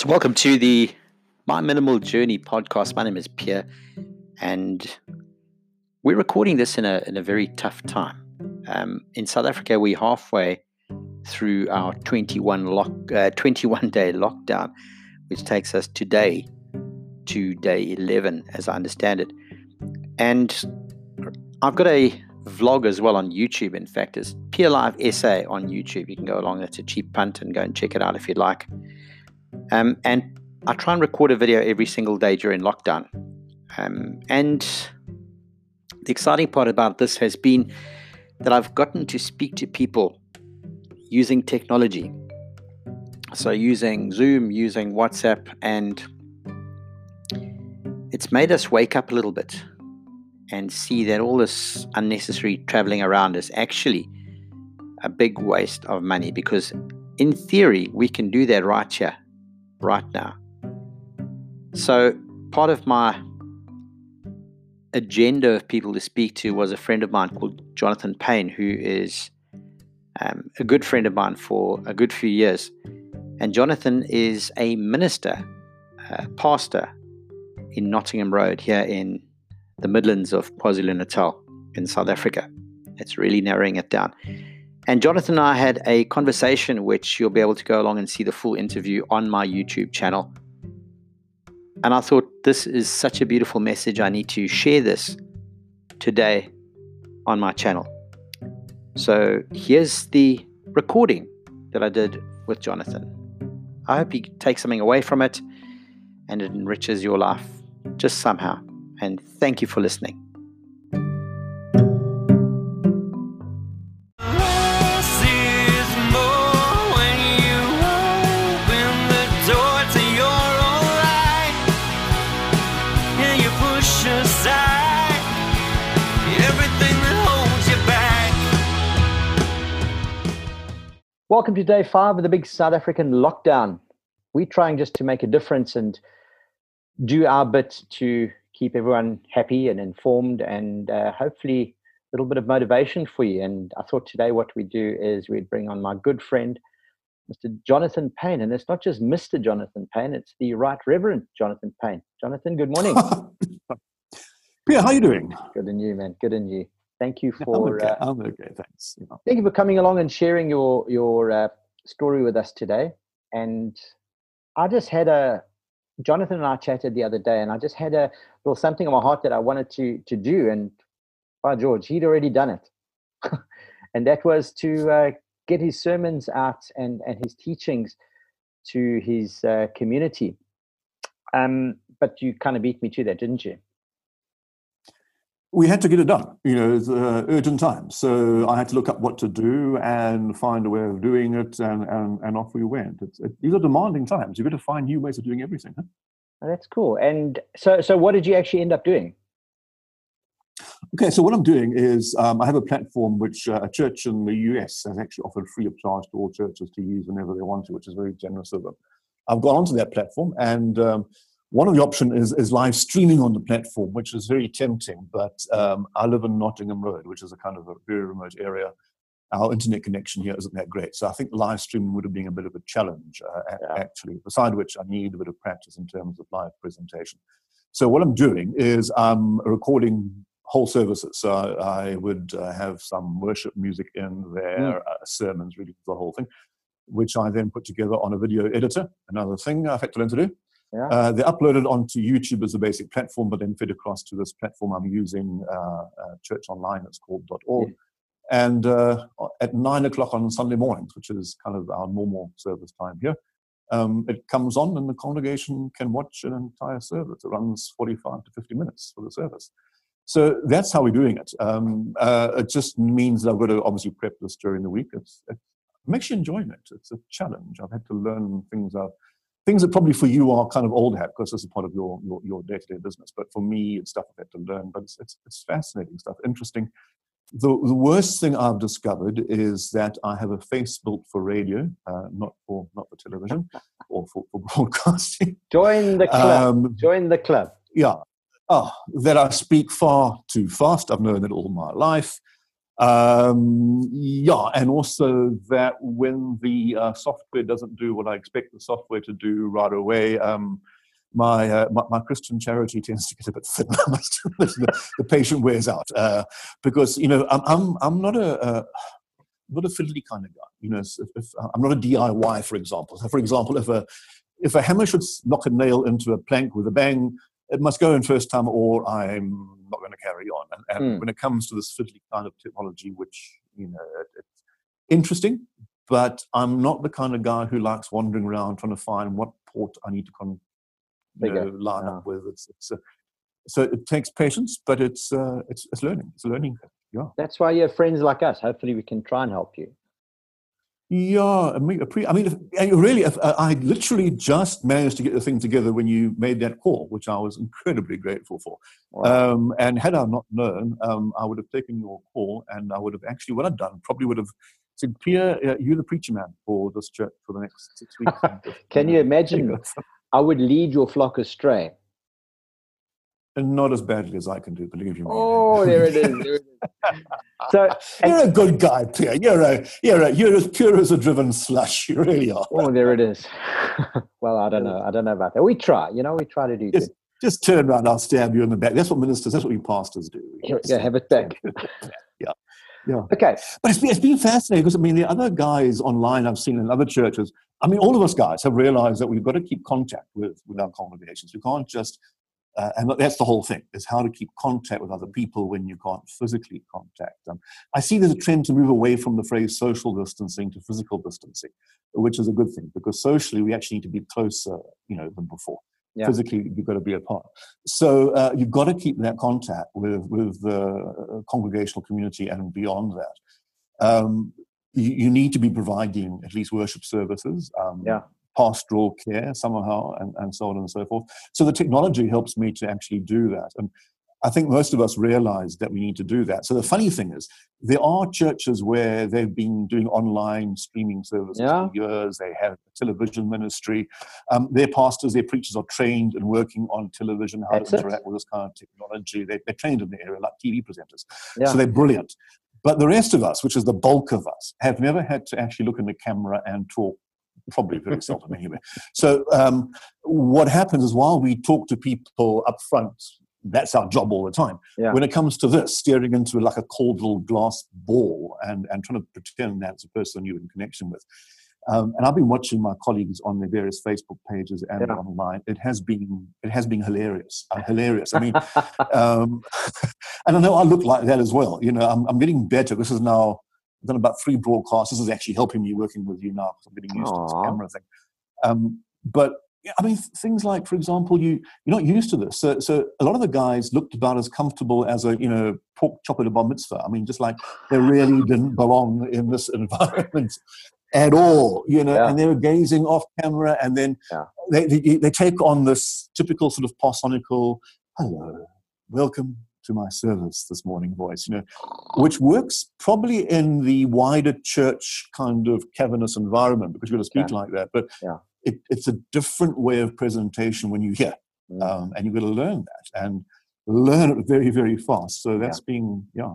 So, welcome to the My Minimal Journey podcast. My name is Pierre, and we're recording this in a, in a very tough time. Um, in South Africa, we're halfway through our 21, lock, uh, 21 day lockdown, which takes us today to day 11, as I understand it. And I've got a vlog as well on YouTube. In fact, it's Pierre Live SA on YouTube. You can go along. It's a cheap punt and go and check it out if you'd like. Um, and I try and record a video every single day during lockdown. Um, and the exciting part about this has been that I've gotten to speak to people using technology. So, using Zoom, using WhatsApp, and it's made us wake up a little bit and see that all this unnecessary traveling around is actually a big waste of money because, in theory, we can do that right here right now. So, part of my agenda of people to speak to was a friend of mine called Jonathan Payne, who is um, a good friend of mine for a good few years. And Jonathan is a minister, a pastor in Nottingham Road here in the Midlands of KwaZulu Natal in South Africa. It's really narrowing it down. And Jonathan and I had a conversation, which you'll be able to go along and see the full interview on my YouTube channel. And I thought this is such a beautiful message. I need to share this today on my channel. So here's the recording that I did with Jonathan. I hope you take something away from it and it enriches your life just somehow. And thank you for listening. Welcome to day five of the big South African lockdown. We're trying just to make a difference and do our bit to keep everyone happy and informed and uh, hopefully a little bit of motivation for you. And I thought today what we'd do is we'd bring on my good friend, Mr. Jonathan Payne. And it's not just Mr. Jonathan Payne, it's the Right Reverend Jonathan Payne. Jonathan, good morning. Pierre, how are you doing? Good in you, man. Good in you. Thank you for. I'm okay. Uh, I'm okay. Thanks. Thank you for coming along and sharing your your uh, story with us today. And I just had a Jonathan and I chatted the other day, and I just had a little something on my heart that I wanted to to do. And by George, he'd already done it, and that was to uh, get his sermons out and and his teachings to his uh, community. Um, but you kind of beat me to that, didn't you? We had to get it done. You know, it's uh, urgent times. So I had to look up what to do and find a way of doing it, and and, and off we went. It, these are demanding times. You've got to find new ways of doing everything. Huh? Oh, that's cool. And so, so what did you actually end up doing? Okay, so what I'm doing is um, I have a platform which uh, a church in the US has actually offered free of charge to all churches to use whenever they want to, which is very generous of them. I've gone onto that platform and um, one of the options is, is live streaming on the platform, which is very tempting. But um, I live in Nottingham Road, which is a kind of a very remote area. Our internet connection here isn't that great. So I think live streaming would have been a bit of a challenge, uh, yeah. actually, beside which I need a bit of practice in terms of live presentation. So what I'm doing is I'm recording whole services. So I would uh, have some worship music in there, mm. uh, sermons, really the whole thing, which I then put together on a video editor. Another thing I've had to learn to do. Yeah. Uh, they uploaded onto YouTube as a basic platform, but then fed across to this platform I'm using, uh, uh, Church Online, it's called .org. Yeah. And uh, at nine o'clock on Sunday mornings, which is kind of our normal service time here, um, it comes on and the congregation can watch an entire service. It runs 45 to 50 minutes for the service. So that's how we're doing it. Um, uh, it just means that I've got to obviously prep this during the week. It's, it, I'm actually enjoying it. It's a challenge. I've had to learn things I've things that probably for you are kind of old hat because this is part of your your, your day-to-day business but for me it's stuff i've had to learn but it's, it's, it's fascinating stuff interesting. The, the worst thing i've discovered is that i have a face built for radio uh, not for not for television or for, for broadcasting. Join the club. Um, join the club. yeah. Oh, that i speak far too fast. I've known it all my life Um, yeah, and also that when the uh, software doesn't do what I expect the software to do right away, um, my, uh, my, my Christian charity tends to get a bit thin. the, the patient wears out uh, because you know I'm I'm I'm not a, a not a fiddly kind of guy. You know, if, if, I'm not a DIY, for example. So for example, if a if a hammer should knock a nail into a plank with a bang, it must go in first time, or I'm not going to carry on. And, and mm. when it comes to this fiddly kind of technology, which you know, it, it's interesting, but I'm not the kind of guy who likes wandering around trying to find what port I need to con- you know, line up with. It's, it's a, so it takes patience, but it's uh, it's it's learning. It's a learning. Yeah. That's why you have friends like us. Hopefully, we can try and help you. Yeah, I mean, I mean, if, really, if, I literally just managed to get the thing together when you made that call, which I was incredibly grateful for. Wow. Um, and had I not known, um, I would have taken your call, and I would have actually what I'd done probably would have said, "Pierre, uh, you're the preacher man for this church for the next six weeks." Can you imagine? I would lead your flock astray and not as badly as I can do, believe you me. Oh, there it is. There it is. so you're a good guy, Pierre. You're a you're a you're as pure as a driven slush. You really are. Oh, there it is. well, I don't know. I don't know about that. We try. You know, we try to do just, good. Just turn around. I'll stab you in the back. That's what ministers. That's what we pastors do. Yeah, have it back. yeah. Yeah. Okay. But it's been, it's been fascinating because, I mean, the other guys online I've seen in other churches, I mean, all of us guys have realized that we've got to keep contact with, with our congregations. We can't just uh, and that's the whole thing, is how to keep contact with other people when you can't physically contact them. I see there's a trend to move away from the phrase social distancing to physical distancing, which is a good thing because socially we actually need to be closer, you know, than before. Yeah. Physically, you've got to be apart. So uh, you've got to keep that contact with with the uh, congregational community and beyond that. Um, you, you, need to be providing at least worship services. Um, yeah pastoral care somehow, and, and so on and so forth. So the technology helps me to actually do that. And I think most of us realize that we need to do that. So the funny thing is, there are churches where they've been doing online streaming services yeah. for years. They have a television ministry. Um, their pastors, their preachers are trained and working on television, how That's to interact it. with this kind of technology. They, are trained in the area, like TV presenters. Yeah. So they're brilliant. But the rest of us, which is the bulk of us, have never had to actually look in the camera and talk probably very seldom anyway. So um, what happens is while we talk to people up front, that's our job all the time. Yeah. When it comes to this, staring into like a cold little glass ball and, and trying to pretend that's a person you're in connection with. Um, and I've been watching my colleagues on their various Facebook pages and yeah. online. It has been it has been hilarious. Uh, hilarious. I mean, um, and I know I look like that as well. You know, I'm, I'm getting better. This is now I've done about three broadcasts. This is actually helping me working with you now because I'm getting used Aww. to this camera thing. Um, but I mean, things like, for example, you you're not used to this. So, so a lot of the guys looked about as comfortable as a you know pork chop at a bar mitzvah. I mean, just like they really didn't belong in this environment at all, you know. Yeah. And they were gazing off camera, and then yeah. they, they, they take on this typical sort of parsonical, "Hello, welcome to my service this morning voice, you know, which works probably in the wider church kind of cavernous environment because you're going to speak yeah. like that. But yeah. it, it's a different way of presentation when you hear, mm. um, and you've got to learn that and learn it very, very fast. So that's yeah. being, yeah.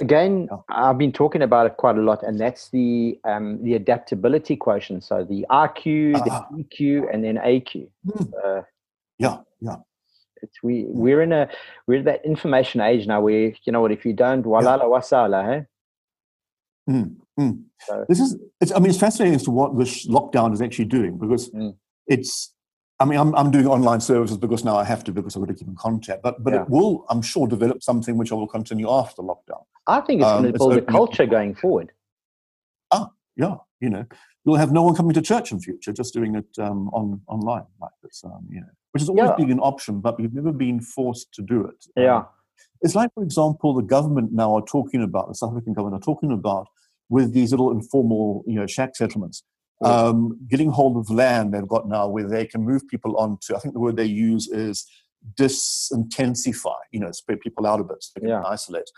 Again, yeah. I've been talking about it quite a lot, and that's the um, the adaptability quotient. So the IQ, uh, the ah. EQ, and then AQ. Mm. Uh, yeah, yeah it's we we're in a we're in that information age now where you know what if you don't walala wasala hey mm, mm. So, this is I mean it's fascinating as to what this lockdown is actually doing because mm. it's I mean I'm I'm doing online services because now I have to because I've got to keep in contact but but yeah. it will I'm sure develop something which I will continue after lockdown. I think it's um, going to build a culture going forward. Ah yeah you know you'll have no one coming to church in future just doing it um, on online like this um, you know which has always yeah. been an option, but we've never been forced to do it. Yeah. Um, it's like, for example, the government now are talking about, the South African government are talking about with these little informal, you know, shack settlements, um, getting hold of land they've got now where they can move people onto, I think the word they use is disintensify, you know, spread people out a bit so they can yeah. isolate.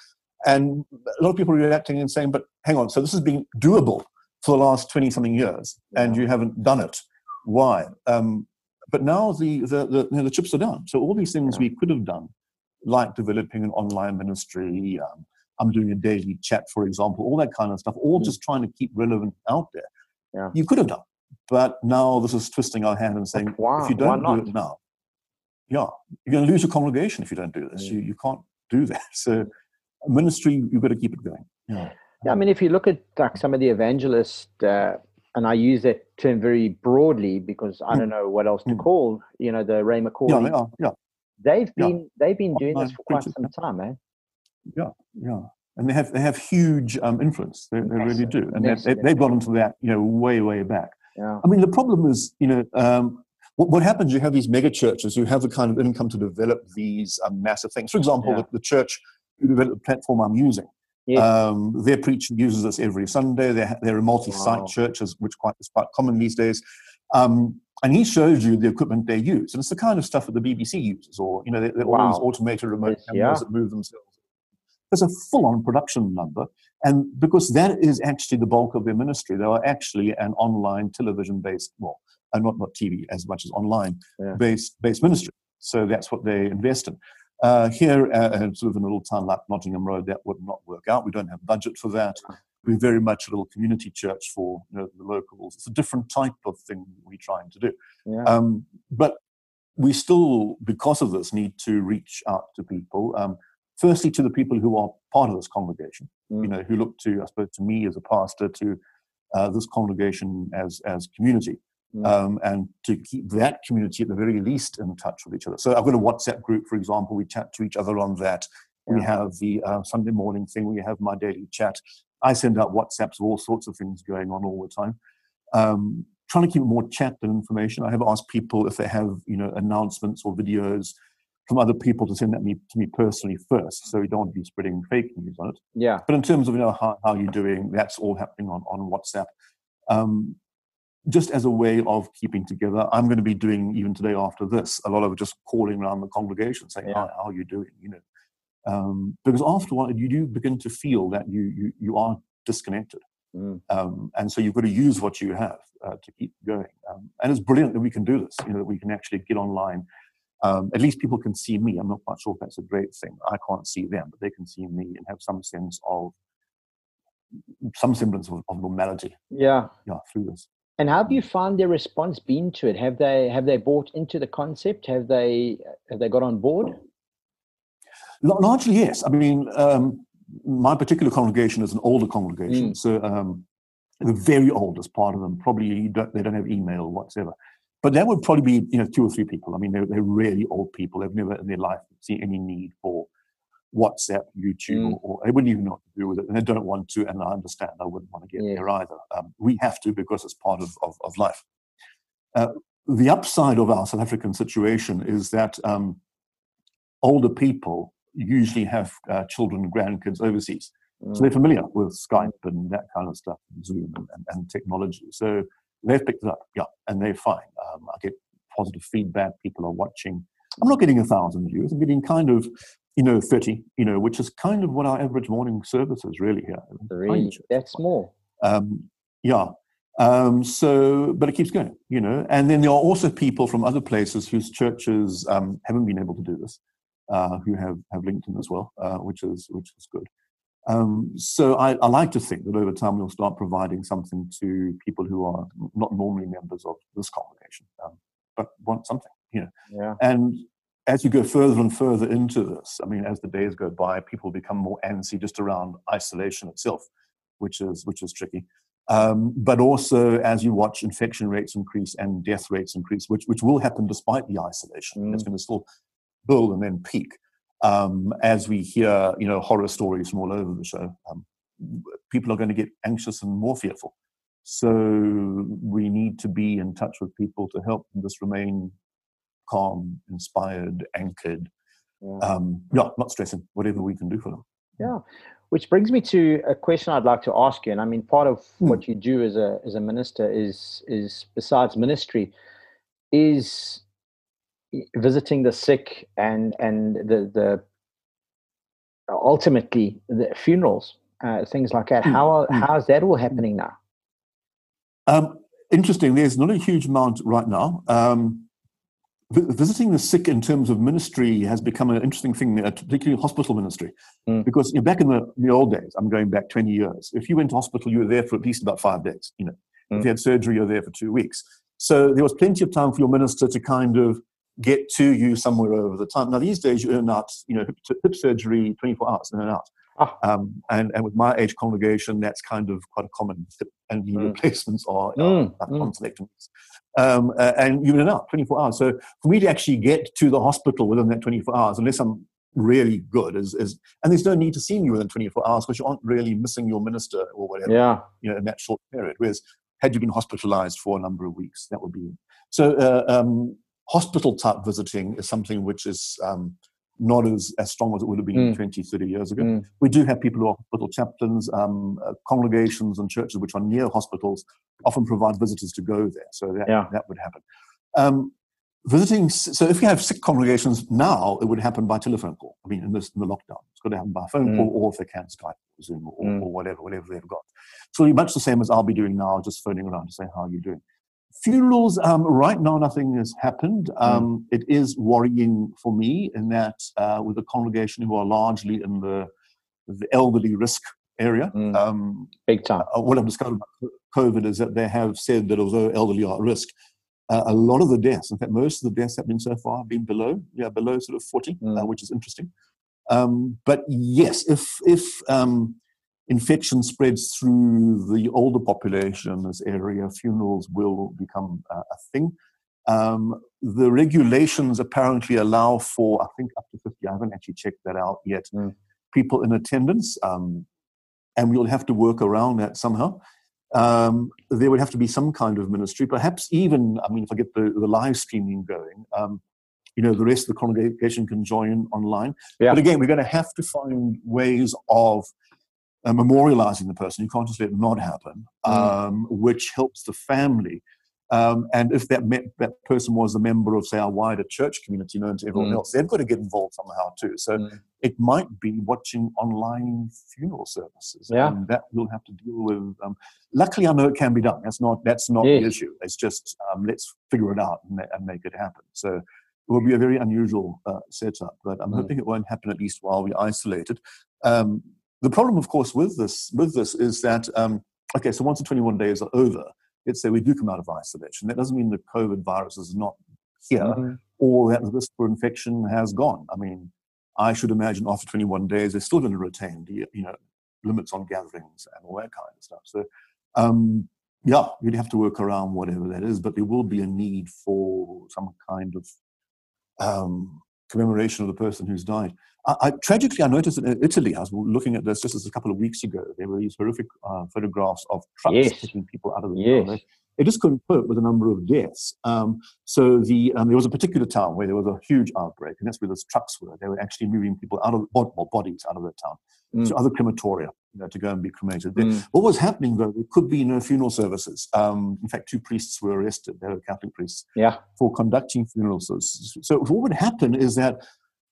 And a lot of people are reacting and saying, but hang on, so this has been doable for the last 20 something years and you haven't done it. Why? Um, but now the, the, the, you know, the chips are down. So all these things yeah. we could have done, like developing an online ministry, um, I'm doing a daily chat, for example, all that kind of stuff, all mm. just trying to keep relevant out there. Yeah. You could have done, but now this is twisting our hand and saying, wow, if you don't do it now, yeah, you're going to lose your congregation if you don't do this. Mm. You, you can't do that. So, ministry, you've got to keep it going. Yeah. Yeah, I mean, if you look at like some of the evangelists, uh, and I use that term very broadly because I mm. don't know what else to mm. call, you know, the Ray McCauley. Yeah, are. Yeah. They've been yeah. they've been doing this for quite some time, man. Yeah, yeah, and they have they have huge um, influence. They, they really do, and they, they've gone into that, you know, way way back. Yeah. I mean, the problem is, you know, um, what, what happens? You have these mega churches who have the kind of income to develop these um, massive things. For example, yeah. the, the, church who developed the platform I'm using. Um, their preacher uses this every Sunday. They're, they're a multi-site wow. church, which quite, is quite common these days. Um, and he shows you the equipment they use, and it's the kind of stuff that the BBC uses, or you know, they, are wow. all these automated remote cameras yeah. that move themselves. There's a full-on production number, and because that is actually the bulk of their ministry, they are actually an online television-based, well, uh, not not TV as much as online yeah. based based ministry. So that's what they invest in. Uh, here, uh, sort of in a little town like Nottingham Road, that would not work out. We don't have budget for that. We're very much a little community church for you know, the locals. It's a different type of thing we're trying to do. Yeah. Um, but we still, because of this, need to reach out to people. Um, firstly, to the people who are part of this congregation, mm. you know, who look to, I suppose, to me as a pastor, to uh, this congregation as as community. Mm. Um, and to keep that community at the very least in touch with each other. So I've got a WhatsApp group, for example. We chat to each other on that. Yeah. We have the uh, Sunday morning thing. We have my daily chat. I send out WhatsApps of all sorts of things going on all the time. Um, trying to keep more chat than information. I have asked people if they have, you know, announcements or videos from other people to send that me to me personally first, so we don't want to be spreading fake news on it. Yeah. But in terms of you know how, how you're doing, that's all happening on on WhatsApp. Um, just as a way of keeping together. I'm going to be doing even today after this a lot of just calling around the congregation saying, yeah. how, how, are you doing?" You know, um, because after a while you do begin to feel that you you you are disconnected, mm. um, and so you've got to use what you have uh, to keep going. Um, and it's brilliant that we can do this. You know, that we can actually get online. Um, at least people can see me. I'm not quite sure if that's a great thing. I can't see them, but they can see me and have some sense of some semblance of, of normality. Yeah, yeah, through this. And how have you found their response been to it? Have they have they bought into the concept? Have they have they got on board? Largely, yes. I mean, um, my particular congregation is an older congregation, mm. so um, the very oldest part of them probably don't, they don't have email whatsoever. But that would probably be you know two or three people. I mean, they're, they're really old people. They've never in their life seen any need for WhatsApp, YouTube, mm. or, they wouldn't even know what to do with it, and they don't want to. And I understand I wouldn't want to get yeah. there either. Um, we have to because it's part of, of, of life. Uh, the upside of our South African situation is that um, older people usually have uh, children and grandkids overseas. Mm. So they're familiar with Skype and that kind of stuff, Zoom and, and, and technology. So they've picked it up, yeah, and they're fine. Um, I get positive feedback. People are watching. I'm not getting a thousand views. I'm getting kind of you know, 30, you know, which is kind of what our average morning service is really here. Really? That's more. Um, yeah. Um, so, but it keeps going, you know. And then there are also people from other places whose churches um, haven't been able to do this, uh, who have, have LinkedIn as well, uh, which is which is good. Um, so I, I, like to think that over time we'll start providing something to people who are not normally members of this congregation, um, but want something, you know. Yeah. And as you go further and further into this, I mean, as the days go by, people become more antsy just around isolation itself, which is which is tricky. Um, but also, as you watch infection rates increase and death rates increase, which which will happen despite the isolation, mm. it's going to still build and then peak. Um, as we hear, you know, horror stories from all over the show, um, people are going to get anxious and more fearful. So we need to be in touch with people to help them just remain calm, inspired, anchored. Yeah. Um, yeah, not stressing, whatever we can do for them. Yeah. Which brings me to a question I'd like to ask you. And I mean, part of hmm. what you do as a as a minister is is besides ministry, is visiting the sick and and the the ultimately the funerals, uh, things like that. Hmm. How hmm. how is that all happening now? Um, interesting. There's not a huge amount right now. Um, visiting the sick in terms of ministry has become an interesting thing, uh, particularly hospital ministry. Mm. Because you know, back in the, the old days, I'm going back 20 years, if you went to hospital, you were there for at least about five days. You know, Mm. if you had surgery, you were there for two weeks. So there was plenty of time for your minister to kind of get to you somewhere over the time. Now these days, you earn out, you know, hip, hip surgery 24 hours in and out. Ah. Um, and, and with my age congregation, that's kind of quite a common hip and knee Mm. replacements are, Mm, are mm. Um, uh, and you're in and out 24 hours. So for me to actually get to the hospital within that 24 hours, unless I'm really good, is, is and there's no need to see me within 24 hours because you aren't really missing your minister or whatever Yeah. you know, in that short period. Whereas had you been hospitalized for a number of weeks, that would be so. Uh, um, hospital type visiting is something which is um, not as, as strong as it would have been Mm. 20, 30 years ago. Mm. We do have people who are hospital chaplains, um, uh, congregations and churches which are near hospitals often provide visitors to go there. So that, Yeah. that would happen. Um, visiting, so if you have sick congregations now, it would happen by telephone call. I mean, in, this, in the lockdown, it's going to happen by phone Mm. call or if they can, Skype or Zoom or, Mm. or whatever, whatever they've got. So much the same as I'll be doing now, just phoning around to say, how are you doing? Funerals, um, right now, nothing has happened. Um, It is worrying for me in that uh, with a congregation who are largely in the, the elderly risk area, Mm. um, Big time. uh, what I've discovered about COVID is that they have said that although elderly are at risk, uh, a lot of the deaths, in fact, most of the deaths have been so far have been below, yeah, below sort of 40, uh, Mm. which is interesting. Um, but yes, if if um, infection spreads through the older population in this area, funerals will become uh, a thing. Um, the regulations apparently allow for, I think, up to 50. I haven't actually checked that out yet. Mm. People in attendance, um, and we'll have to work around that somehow. Um, there would have to be some kind of ministry, perhaps even, I mean, if I get the, the live streaming going, um, you know, the rest of the congregation can join online. Yeah. But again, we're going to have to find ways of uh, memorializing the person. You can't just let it not happen, Mm. um, which helps the family. Um, and if that me- that person was a member of, say, our wider church community known to everyone Mm. else, they've got to get involved somehow too. So Mm. it might be watching online funeral services. Yeah. And that we'll have to deal with. Um, luckily, I know it can be done. That's not that's not Yes. the issue. It's just um, let's figure it out and, and make it happen. So it will be a very unusual uh, setup, but I'm Mm. hoping it won't happen at least while we're isolated. Um, the problem, of course, with this with this is that um, okay, so once the 21 days are over, let's say we do come out of isolation. That doesn't mean the COVID virus is not here Mhm. or that the risk for infection has gone. I mean, I should imagine after 21 days, they're still going to retain the you know limits on gatherings and all that kind of stuff. So, um, yeah, you'd have to work around whatever that is, but there will be a need for some kind of um, commemoration of the person who's died. I, I, tragically, I noticed that in Italy, I was looking at this just as a couple of weeks ago. There were these horrific uh, photographs of trucks Yes. taking people out of the Yes. they just couldn't cope with the number of deaths. Um, so the um, there was a particular town where there was a huge outbreak, and that's where those trucks were. They were actually moving people out of well, bodies out of that town Mm. to other crematoria you know, to go and be cremated. Mm. What was happening though? There could be no funeral services. Um, in fact, two priests were arrested. They were Catholic priests Yeah. for conducting funerals. So, so what would happen is that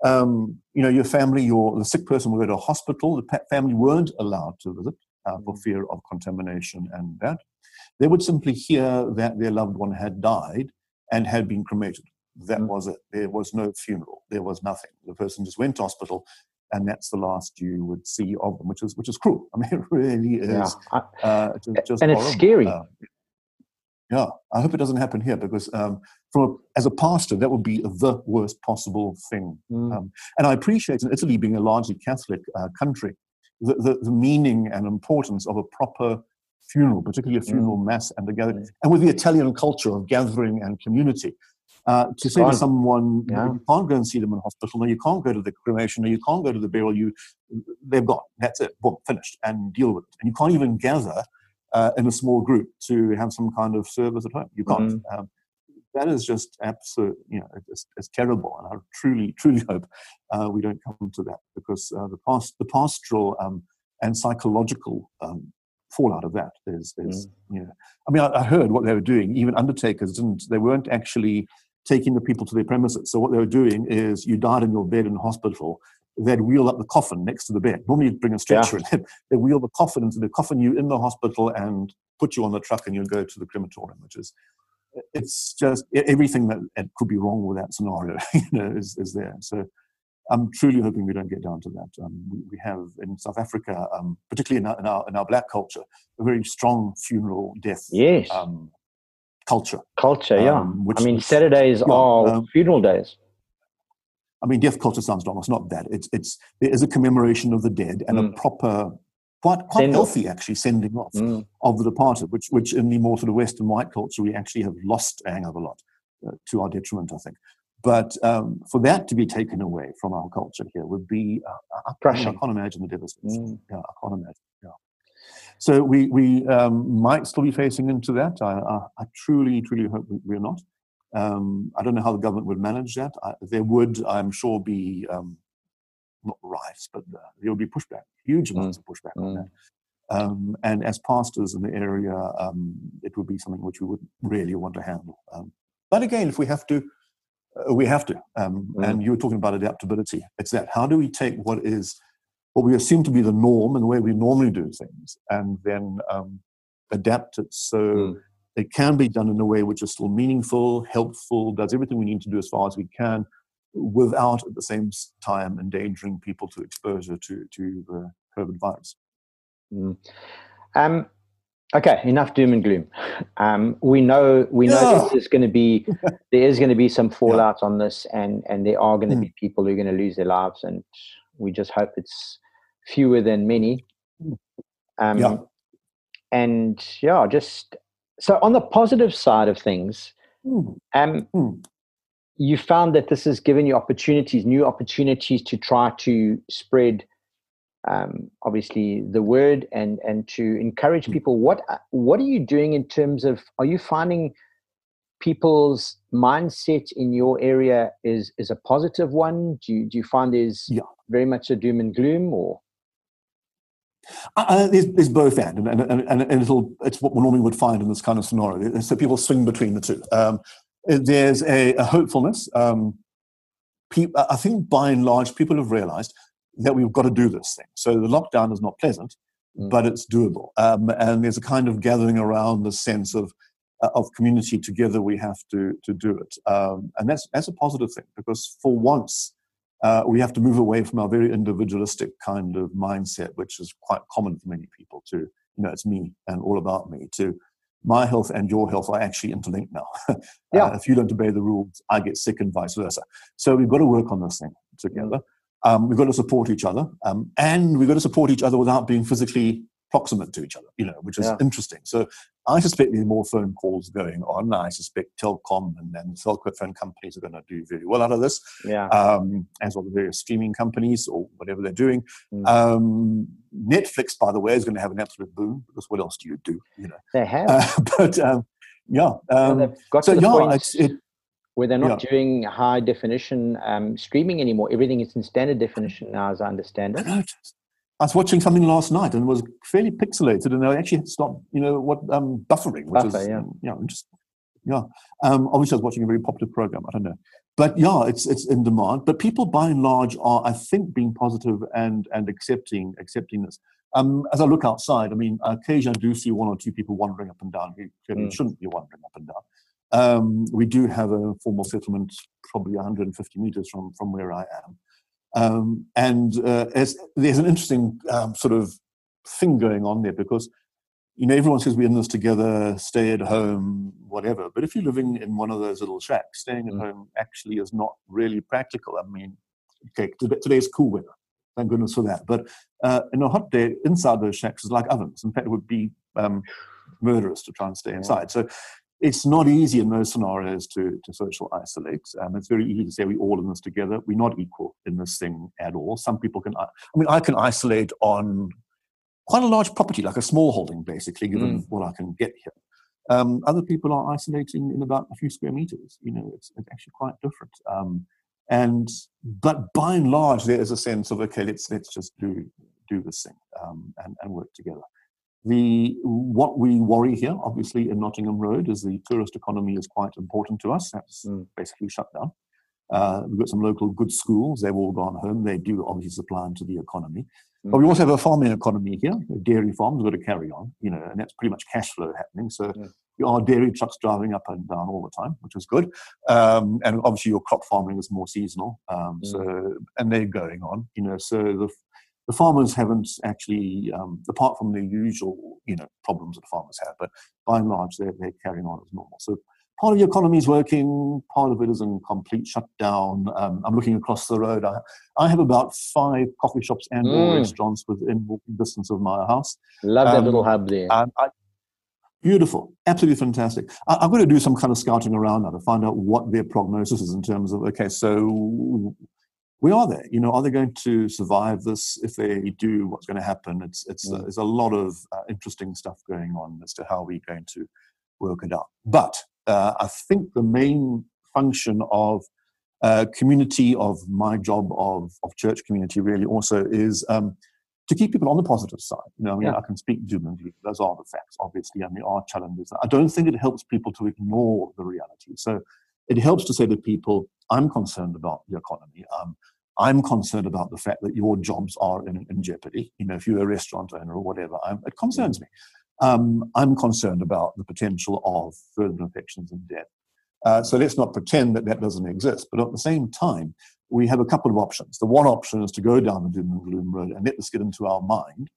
um, you know your family, your the sick person would go to a hospital. The pa- family weren't allowed to visit uh, for fear of contamination and that. They would simply hear that their loved one had died and had been cremated. That Mm. was it. There was no funeral. There was nothing. The person just went to hospital, and that's the last you would see of them, which is which is cruel. I mean, it really is. Yeah. Uh, just, just and it's horrible. scary. Uh, yeah, I hope it doesn't happen here because, um, from a, as a pastor, that would be the worst possible thing. Mm. Um, and I appreciate in Italy being a largely Catholic uh, country, the, the, the meaning and importance of a proper funeral, particularly a funeral mass and a gathering, Mm. and with the Italian culture of gathering and community. Uh, to say Gone. to someone, Yeah. you can't go and see them in hospital, no, you can't go to the cremation, no, you can't go to the burial, you, they've gone, that's it, boom, finished, and deal with it. And you can't even gather uh, in a small group to have some kind of service at home. You can't. Mm-hmm. Um, that is just absolute, you know, it's, it's terrible. And I truly, truly hope uh, we don't come to that because uh, the past, the pastoral um, and psychological um, fallout of that is, is mm. you know, I mean, I, I heard what they were doing. Even undertakers didn't, they weren't actually taking the people to their premises. So what they were doing is you died in your bed in hospital, they'd wheel up the coffin next to the bed. Normally you'd bring a stretcher in. They'd wheel the coffin into the coffin you in the hospital and put you on the truck and you'd go to the crematorium, which is it's just everything that, that, could be wrong with that scenario, you know, is, is there. So I'm truly hoping we don't get down to that. Um, we, we, have in South Africa, um, particularly in our, in our, in our black culture, a very strong funeral death yes. um, culture. Culture, yeah. Um, which, I mean, Saturdays yeah, are um, funeral days. I mean, death culture sounds wrong. It's not that. It's it's there is a commemoration of the dead and mm. a proper, quite quite Send healthy off. actually sending off mm. of the departed, which which in the more sort of Western white culture we actually have lost a hang of a lot uh, to our detriment, I think. But um, for that to be taken away from our culture here would be, uh, I, I, can't imagine the devastation. Mm. Yeah, I can't imagine. Yeah. So we, we um, might still be facing into that. I, I, I truly, truly hope we're not. Um, I don't know how the government would manage that. I, there would, I'm sure, be um, not riots, but uh, there would be pushback, huge amounts mm. of pushback mm. on that. Um, and as pastors in the area, um, it would be something which we would really want to handle. Um, but again, if we have to, we have to. Um, mm. And you were talking about adaptability. It's that. How do we take what is what we assume to be the norm and the way we normally do things, and then um, adapt it so mm. it can be done in a way which is still meaningful, helpful, does everything we need to do as far as we can, without at the same time endangering people to exposure to to the COVID virus. Mm. Um, Okay, enough doom and gloom. Um, we know we know there's going to be there is going to be some fallout yeah. on this, and and there are going to mm. be people who are going to lose their lives, and we just hope it's fewer than many. Hmm. Um, yeah. And yeah, just so on the positive side of things, mm. um, mm. you found that this has given you opportunities, new opportunities to try to spread um, obviously the word and and to encourage mm. people what what are you doing in terms of are you finding people's mindset in your area is is a positive one do you, do you find there's yeah. very much a doom and gloom or uh, uh there's, there's, both and and, and, and, and it'll, it's what we normally would find in this kind of scenario. So people swing between the two. Um, there's a, a hopefulness. Um, pe- I think by and large, people have realized that we've got to do this thing. So the lockdown is not pleasant, mm. but it's doable. Um, and there's a kind of gathering around the sense of uh, of community together. We have to to do it, um, and that's that's a positive thing because for once. Uh, we have to move away from our very individualistic kind of mindset, which is quite common for many people. To you know, it's me and all about me. To my health and your health are actually interlinked now. yeah. Uh, if you don't obey the rules, I get sick and vice versa. So we've got to work on this thing together. Um, we've got to support each other, um, and we've got to support each other without being physically proximate to each other, you know, which is yeah. interesting. So I suspect there's more phone calls going on. I suspect Telkom and, and cell phone companies are going to do very well out of this, yeah. um, as well the various streaming companies or whatever they're doing. Mm. Um, Netflix, by the way, is going to have an absolute boom because what else do you do? You know, they have. Uh, but um, yeah, well, so yeah, it's, it, where they're not yeah. doing high definition um, streaming anymore. Everything is in standard definition now, as I understand it. I was watching something last night and it was fairly pixelated, and they actually stopped, you know, what um, buffering, which Buffer, is, yeah, you know, just yeah. Um, obviously, I was watching a very popular program. I don't know, but yeah, it's it's in demand. But people, by and large, are I think being positive and and accepting accepting this. Um, as I look outside, I mean, occasionally I do see one or two people wandering up and down who mm. shouldn't be wandering up and down. Um, we do have a formal settlement probably 150 meters from, from where I am. Um, and uh, as, there's an interesting um, sort of thing going on there because, you know, everyone says we're in this together, stay at home, whatever. But if you're living in one of those little shacks, staying at mm. home actually is not really practical. I mean, okay, today's cool weather. Thank goodness for that. But uh, in a hot day, inside those shacks is like ovens. In fact, it would be um, murderous to try and stay inside. So it's not easy in those scenarios to, to social isolate. Um, it's very easy to say we're all in this together. We're not equal in this thing at all. Some people can, I mean, I can isolate on quite a large property, like a small holding, basically, given mm. what I can get here. Um, other people are isolating in about a few square meters. You know, it's, it's actually quite different. Um, and but by and large, there is a sense of okay, let's let's just do do this thing um, and, and work together. The what we worry here, obviously, in Nottingham Road, is the tourist economy is quite important to us. That's mm. basically shut down. Uh, we've got some local good schools. They've all gone home. They do obviously supply into the economy. Mm. But we also have a farming economy here. Dairy farms got to carry on, you know, and that's pretty much cash flow happening. So there are dairy trucks driving up and down all the time, which is good. Um, and obviously, your crop farming is more seasonal. Um, mm. So, and they're going on, you know. So the the farmers haven't actually, um, apart from the usual, you know, problems that farmers have, but by and large, they're, they're carrying on as normal. So part of the economy is working, part of it is in complete shutdown. Um, I'm looking across the road. I, I have about five coffee shops and mm. restaurants within walking distance of my house. Love um, that little hub there. And I, beautiful, absolutely fantastic. I, am going to do some kind of scouting around now to find out what their prognosis is in terms of, okay, so we are there. You know, are they going to survive this? If they do, what's going to happen? It's, it's, mm. uh, there's a lot of uh, interesting stuff going on as to how we're going to work it out. But uh, I think the main function of uh, community, of my job, of, of church community, really also is um, to keep people on the positive side. You know, I mean, yeah. I can speak doom and gloom. Those are the facts, obviously, and there are challenges. I don't think it helps people to ignore the reality. So it helps to say to people, I'm concerned about the economy. Um, I'm concerned about the fact that your jobs are in, in jeopardy. You know, if you're a restaurant owner or whatever, I'm, it concerns me um, I'm concerned about the potential of further infections and death. Uh, so let's not pretend that that doesn't exist. But at the same time, we have a couple of options. The one option is to go down the doom and gloom road and let this get into our mind.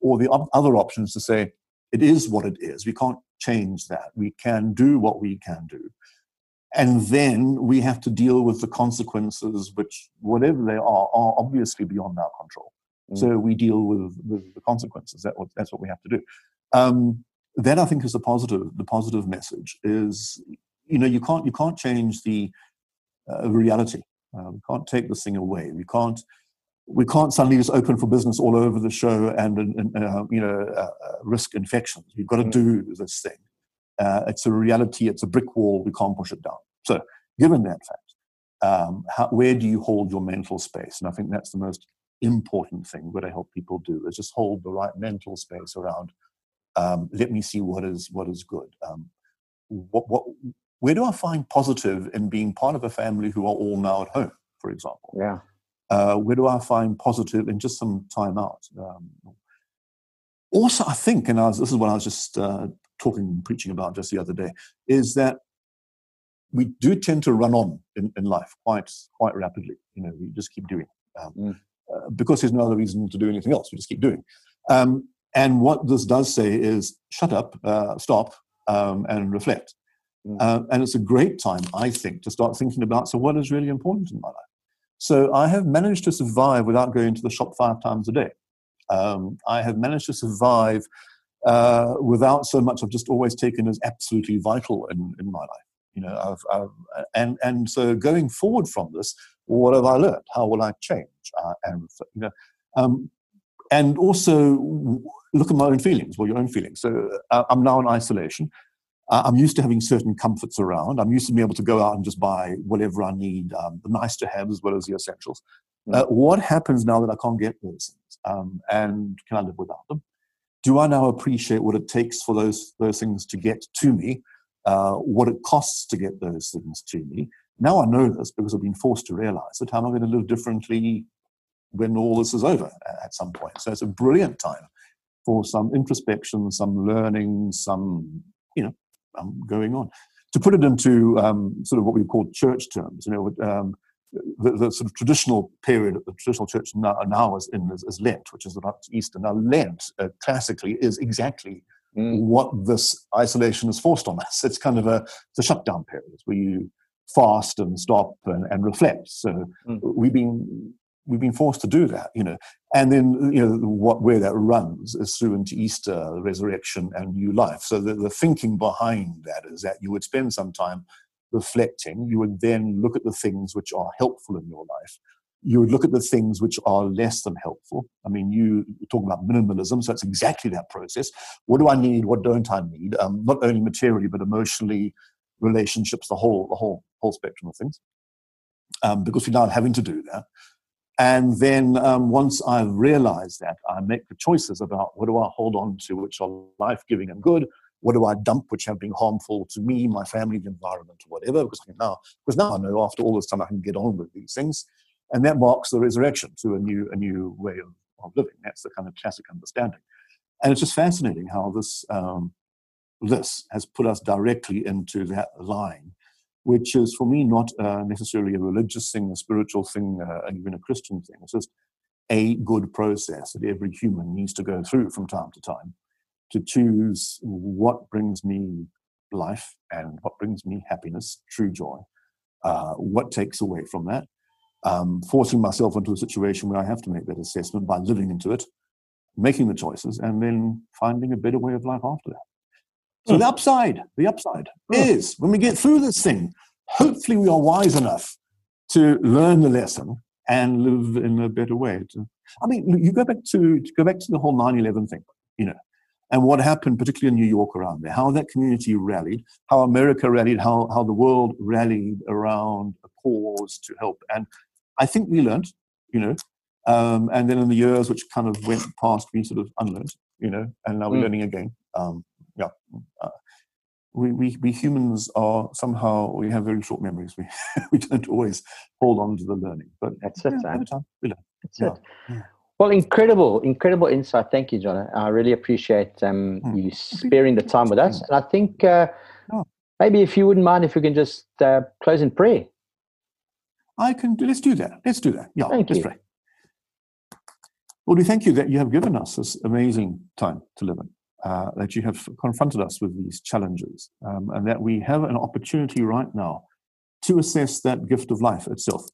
Or the other option is to say, it is what it is. We can't change that. We can do what we can do. And then we have to deal with the consequences, which, whatever they are, are obviously beyond our control. Mm. So we deal with, with the consequences. That, that's what we have to do. Um, that I think is the positive. The positive message is, you know, you can't you can't change the uh, reality. Uh, we can't take this thing away. We can't we can't suddenly just open for business all over the show and, and uh, you know uh, uh, risk infections. We've got to mm. do this thing. Uh, it's a reality. It's a brick wall. We can't push it down. So, given that fact, um, how, where do you hold your mental space? And I think that's the most important thing. What I help people do is just hold the right mental space around um, let me see what is what is good. Um, what, what, where do I find positive in being part of a family who are all now at home, for example? Yeah. Uh, where do I find positive in just some time out? Um, also, I think, and I was, this is what I was just uh, talking, and preaching about just the other day, is that we do tend to run on in, in life quite quite rapidly. You know, we just keep doing um, mm. uh, because there's no other reason to do anything else. We just keep doing. Um, and what this does say is shut up, uh, stop, um, and reflect. Mm. Uh, and it's a great time, I think, to start thinking about so, what is really important in my life? So, I have managed to survive without going to the shop five times a day. Um, I have managed to survive uh, without so much of just always taken as absolutely vital in, in my life. You know, I've, I've, and and so going forward from this, what have I learned? How will I change? Uh, and you know, um, and also look at my own feelings, well, your own feelings. So uh, I'm now in isolation. Uh, I'm used to having certain comforts around. I'm used to being able to go out and just buy whatever I need, um, the nice to have as well as the essentials. Mm. Uh, what happens now that I can't get those things? Um, and can I live without them? Do I now appreciate what it takes for those, those things to get to me? Uh, what it costs to get those things to me? Now I know this because I've been forced to realize that how am I going to live differently when all this is over at some point. So it's a brilliant time for some introspection, some learning, some, you know, um, going on. To put it into um, sort of what we call church terms, you know, um, the, the, sort of traditional period that the traditional church now, now is in is, is Lent, which is about Easter. Now, Lent uh, classically is exactly mm. what this isolation has forced on us. It's kind of a, it's a shutdown period where you fast and stop and, and reflect. So mm. we've been we've been forced to do that, you know. And then, you know, what where that runs is through into Easter, resurrection, and new life. So the, the thinking behind that is that you would spend some time reflecting. You would then look at the things which are helpful in your life. You would look at the things which are less than helpful. I mean, you talk about minimalism, so it's exactly that process. What do I need? What don't I need? Um, not only materially, but emotionally, relationships, the whole, the whole, whole spectrum of things. Um, because we're now having to do that. And then um, once I've realized that, I make the choices about what do I hold on to, which are life giving and good. What do I dump, which have been harmful to me, my family, the environment, or whatever? Because now, because now I know after all this time I can get on with these things, and that marks the resurrection to a new, a new way of, of living. That's the kind of classic understanding, and it's just fascinating how this um, this has put us directly into that line, which is for me not uh, necessarily a religious thing, a spiritual thing, uh, even a Christian thing. It's just a good process that every human needs to go through from time to time to choose what brings me life and what brings me happiness, true joy, uh, what takes away from that. Um, forcing myself into a situation where I have to make that assessment by living into it, making the choices, and then finding a better way of life after that. So mm. the upside, the upside mm. is when we get through this thing, hopefully we are wise enough to learn the lesson and live in a better way. I mean, you go back to, to go back to the whole 9/11 thing, you know, and what happened, particularly in New York around there, how that community rallied, how America rallied, how how the world rallied around a cause to help. And I think we learned, you know, um, and then in the years which kind of went past, we sort of unlearned, you know, and now we're mm. learning again. Um, yeah. Uh, we, we, we humans are somehow we have very short memories. We we don't always hold on to the learning. But that's it. Yeah, time we learn. That's yeah. it. Well, incredible, incredible insight. Thank you, John. I really appreciate um, mm. you sparing the time with us. And I think uh, oh. maybe if you wouldn't mind, if we can just uh, close in prayer. I can. Do, let's do that. Let's do that. Yeah. Thank let's you. pray. Lord, we thank you that you have given us this amazing time to live in uh, that you have confronted us with these challenges, um, and that we have an opportunity right now to assess that gift of life itself.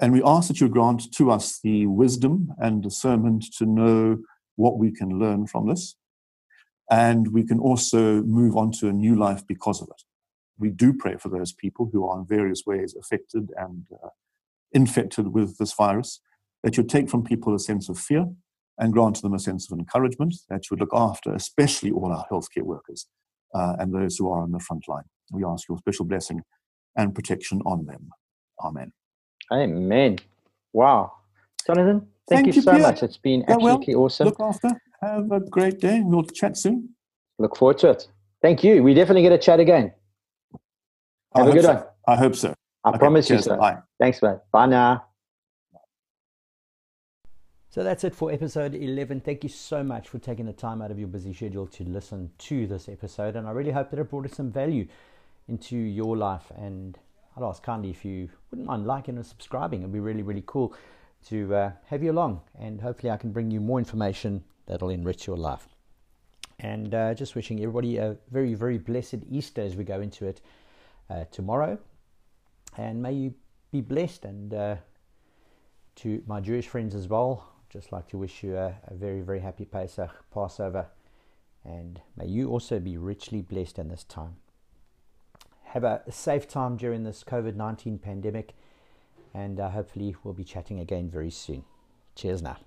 And we ask that you grant to us the wisdom and discernment to know what we can learn from this. And we can also move on to a new life because of it. We do pray for those people who are in various ways affected and uh, infected with this virus, that you take from people a sense of fear and grant them a sense of encouragement that you look after, especially all our healthcare workers uh, and those who are on the front line. We ask your special blessing and protection on them. Amen. Amen. Wow. Jonathan, thank, thank you, you, so Pierre. much. It's been absolutely well. awesome. Look after. Have a great day. We'll chat soon. Look forward to it. Thank you. We definitely get a chat again. Have I a good so. one. I hope so. I okay, promise cheers. you so. Bye. Thanks, man. Bye now. So that's it for episode 11. Thank you so much for taking the time out of your busy schedule to listen to this episode. And I really hope that it brought some value into your life. And I'd ask kindly if you wouldn't mind liking and subscribing. It'd be really, really cool to uh, have you along. And hopefully, I can bring you more information that'll enrich your life. And uh, just wishing everybody a very, very blessed Easter as we go into it uh, tomorrow. And may you be blessed. And uh, to my Jewish friends as well, just like to wish you a, a very, very happy Pesach, Passover, and may you also be richly blessed in this time. Have a safe time during this COVID 19 pandemic, and uh, hopefully, we'll be chatting again very soon. Cheers now.